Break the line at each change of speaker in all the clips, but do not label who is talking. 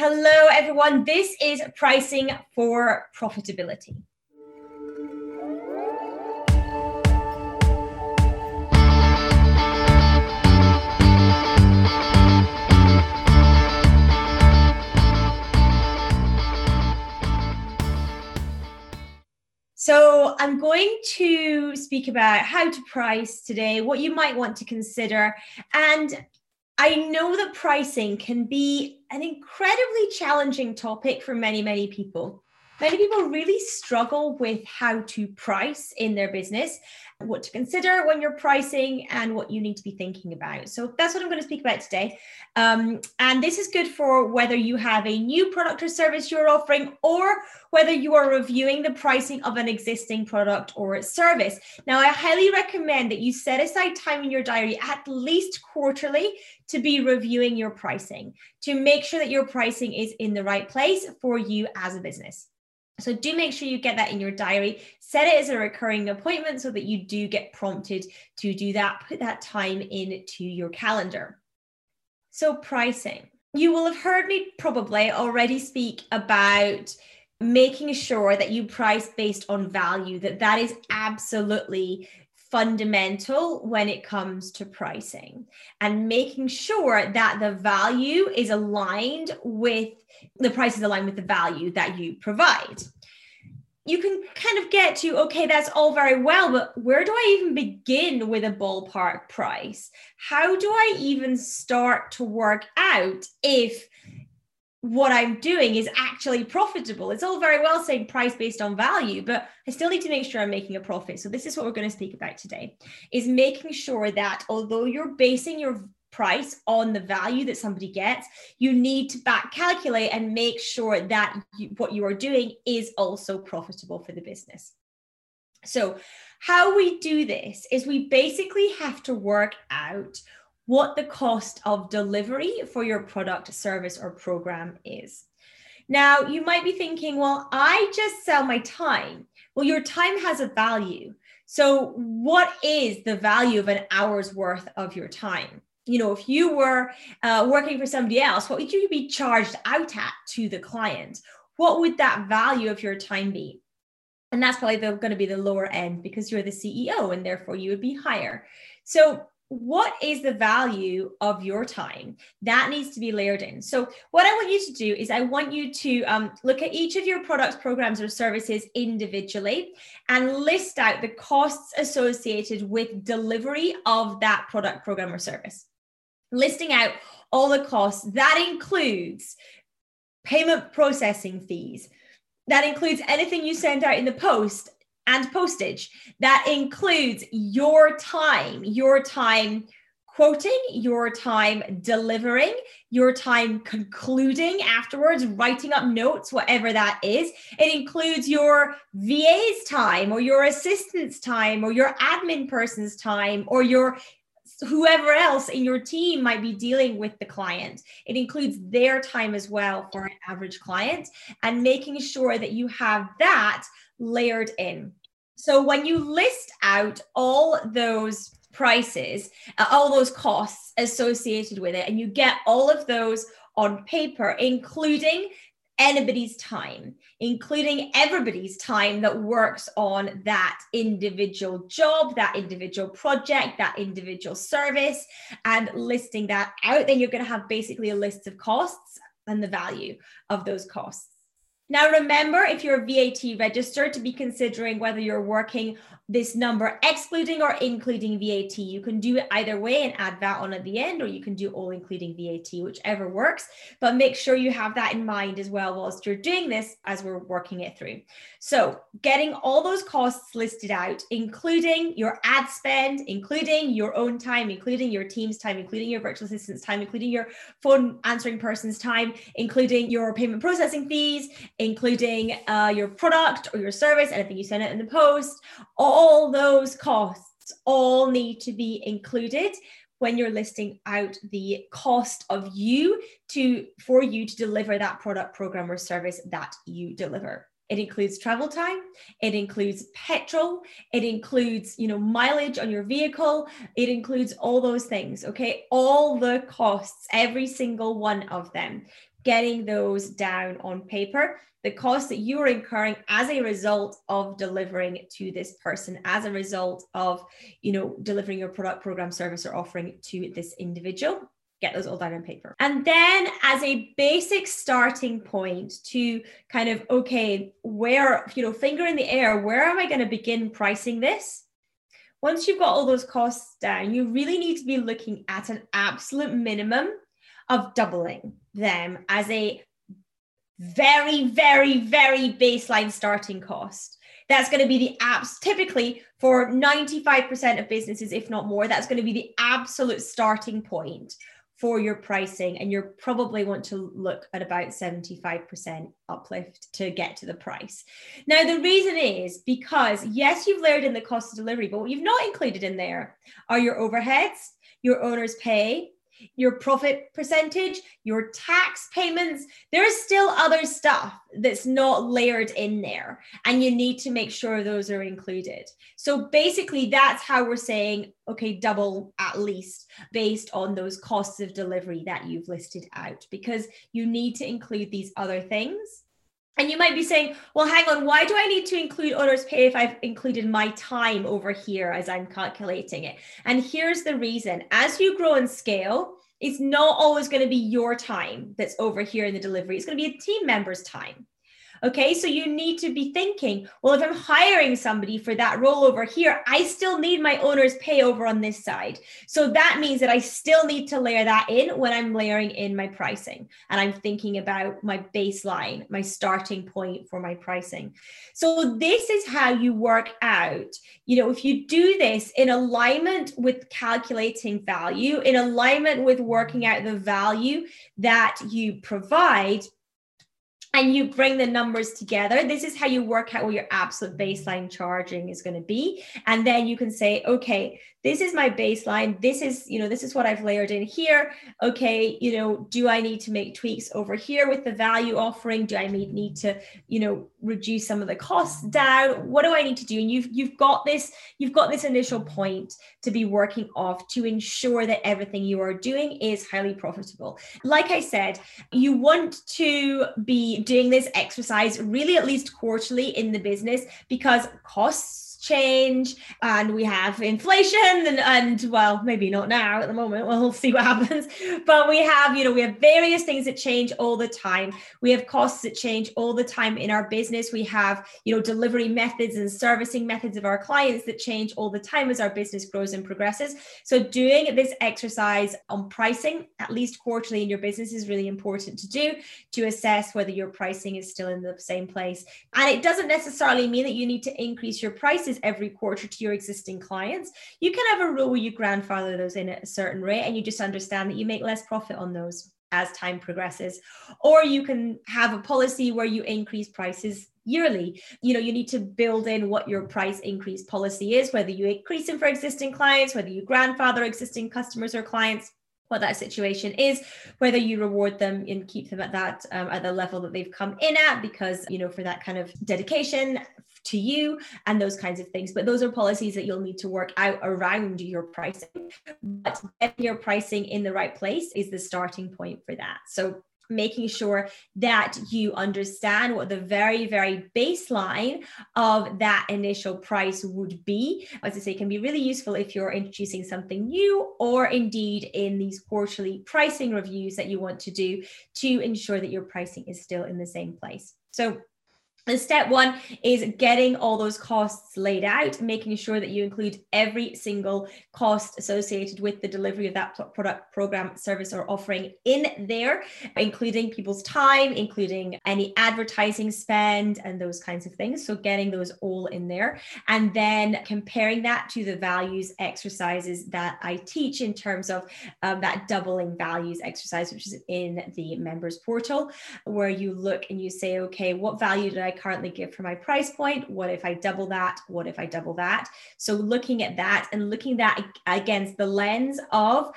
Hello, everyone. This is pricing for profitability. So, I'm going to speak about how to price today, what you might want to consider, and I know that pricing can be an incredibly challenging topic for many, many people. Many people really struggle with how to price in their business, what to consider when you're pricing, and what you need to be thinking about. So that's what I'm going to speak about today. Um, and this is good for whether you have a new product or service you're offering, or whether you are reviewing the pricing of an existing product or service. Now, I highly recommend that you set aside time in your diary at least quarterly to be reviewing your pricing to make sure that your pricing is in the right place for you as a business. So do make sure you get that in your diary. Set it as a recurring appointment so that you do get prompted to do that. Put that time into your calendar. So pricing. You will have heard me probably already speak about making sure that you price based on value that that is absolutely fundamental when it comes to pricing and making sure that the value is aligned with the price is aligned with the value that you provide. You can kind of get to, okay, that's all very well, but where do I even begin with a ballpark price? How do I even start to work out if what I'm doing is actually profitable. It's all very well saying price based on value, but I still need to make sure I'm making a profit. So this is what we're going to speak about today is making sure that although you're basing your price on the value that somebody gets, you need to back calculate and make sure that you, what you are doing is also profitable for the business. So how we do this is we basically have to work out what the cost of delivery for your product, service, or program is. Now, you might be thinking, well, I just sell my time. Well, your time has a value. So, what is the value of an hour's worth of your time? You know, if you were uh, working for somebody else, what would you be charged out at to the client? What would that value of your time be? And that's probably going to be the lower end because you're the CEO and therefore you would be higher. So, what is the value of your time that needs to be layered in so what i want you to do is i want you to um, look at each of your products programs or services individually and list out the costs associated with delivery of that product program or service listing out all the costs that includes payment processing fees that includes anything you send out in the post and postage. That includes your time, your time quoting, your time delivering, your time concluding afterwards, writing up notes, whatever that is. It includes your VA's time or your assistant's time or your admin person's time or your whoever else in your team might be dealing with the client. It includes their time as well for an average client and making sure that you have that layered in. So when you list out all those prices, uh, all those costs associated with it, and you get all of those on paper, including anybody's time, including everybody's time that works on that individual job, that individual project, that individual service, and listing that out, then you're going to have basically a list of costs and the value of those costs. Now, remember, if you're VAT registered, to be considering whether you're working this number excluding or including VAT. You can do it either way and add that on at the end, or you can do all including VAT, whichever works. But make sure you have that in mind as well whilst you're doing this as we're working it through. So, getting all those costs listed out, including your ad spend, including your own time, including your team's time, including your virtual assistant's time, including your phone answering person's time, including your payment processing fees, including uh, your product or your service, anything you send it in the post, all those costs all need to be included when you're listing out the cost of you to for you to deliver that product program or service that you deliver. It includes travel time it includes petrol it includes you know mileage on your vehicle it includes all those things okay? All the costs every single one of them getting those down on paper the cost that you are incurring as a result of delivering to this person as a result of you know delivering your product program service or offering to this individual. Get those all down on paper. And then as a basic starting point to kind of okay where you know finger in the air where am i going to begin pricing this? Once you've got all those costs down you really need to be looking at an absolute minimum of doubling them as a very, very, very baseline starting cost. That's going to be the apps typically for 95% of businesses, if not more, that's going to be the absolute starting point for your pricing. And you probably want to look at about 75% uplift to get to the price. Now, the reason is because, yes, you've layered in the cost of delivery, but what you've not included in there are your overheads, your owner's pay, your profit percentage, your tax payments. There's still other stuff that's not layered in there, and you need to make sure those are included. So basically, that's how we're saying, okay, double at least based on those costs of delivery that you've listed out, because you need to include these other things. And you might be saying, well, hang on, why do I need to include owner's pay if I've included my time over here as I'm calculating it? And here's the reason as you grow and scale, it's not always going to be your time that's over here in the delivery, it's going to be a team member's time. Okay, so you need to be thinking, well, if I'm hiring somebody for that role over here, I still need my owner's pay over on this side. So that means that I still need to layer that in when I'm layering in my pricing. And I'm thinking about my baseline, my starting point for my pricing. So this is how you work out, you know, if you do this in alignment with calculating value, in alignment with working out the value that you provide and you bring the numbers together. This is how you work out what your absolute baseline charging is going to be. And then you can say, okay, this is my baseline. This is, you know, this is what I've layered in here. Okay, you know, do I need to make tweaks over here with the value offering? Do I need, need to, you know, reduce some of the costs down? What do I need to do? And you've you've got this, you've got this initial point to be working off to ensure that everything you are doing is highly profitable. Like I said, you want to be doing this exercise really at least quarterly in the business because costs change and we have inflation and, and well maybe not now at the moment we'll see what happens. But we have you know we have various things that change all the time. We have costs that change all the time in our business. We have you know delivery methods and servicing methods of our clients that change all the time as our business grows and progresses. So doing this exercise on pricing at least quarterly in your business is really important to do to assess whether your pricing is still in the same place. And it doesn't necessarily mean that you need to increase your prices every quarter to your existing clients. You can have a rule where you grandfather those in at a certain rate and you just understand that you make less profit on those as time progresses. Or you can have a policy where you increase prices yearly. You know, you need to build in what your price increase policy is, whether you increase them for existing clients, whether you grandfather existing customers or clients what that situation is whether you reward them and keep them at that um, at the level that they've come in at because you know for that kind of dedication to you and those kinds of things. But those are policies that you'll need to work out around your pricing. But getting your pricing in the right place is the starting point for that. So making sure that you understand what the very, very baseline of that initial price would be. As I say, can be really useful if you're introducing something new or indeed in these quarterly pricing reviews that you want to do to ensure that your pricing is still in the same place. So and step one is getting all those costs laid out, making sure that you include every single cost associated with the delivery of that product, program, service, or offering in there, including people's time, including any advertising spend, and those kinds of things. So, getting those all in there. And then comparing that to the values exercises that I teach in terms of um, that doubling values exercise, which is in the members portal, where you look and you say, okay, what value did I currently give for my price point? What if I double that? What if I double that? So looking at that and looking that against the lens of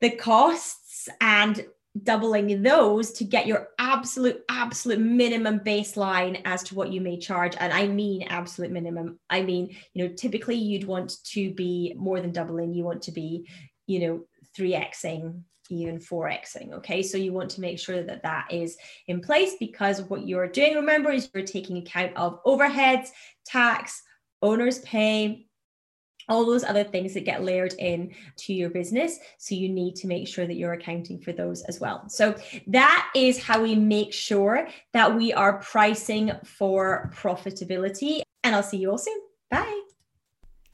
the costs and doubling those to get your absolute absolute minimum baseline as to what you may charge and i mean absolute minimum i mean you know typically you'd want to be more than doubling you want to be you know 3xing even forexing okay? So you want to make sure that that is in place because what you're doing remember is you're taking account of overheads tax owner's pay all those other things that get layered in to your business. So you need to make sure that you're accounting for those as well. So that is how we make sure that we are pricing for profitability. And i'll see you all soon. Bye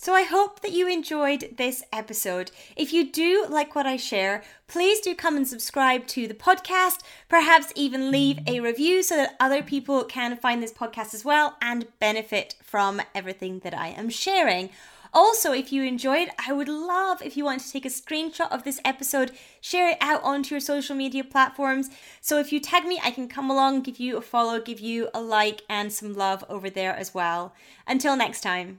so I hope that you enjoyed this episode. If you do like what I share, please do come and subscribe to the podcast, perhaps even leave a review so that other people can find this podcast as well and benefit from everything that I am sharing. Also, if you enjoyed, I would love if you want to take a screenshot of this episode, share it out onto your social media platforms. So if you tag me, I can come along, give you a follow, give you a like, and some love over there as well. Until next time.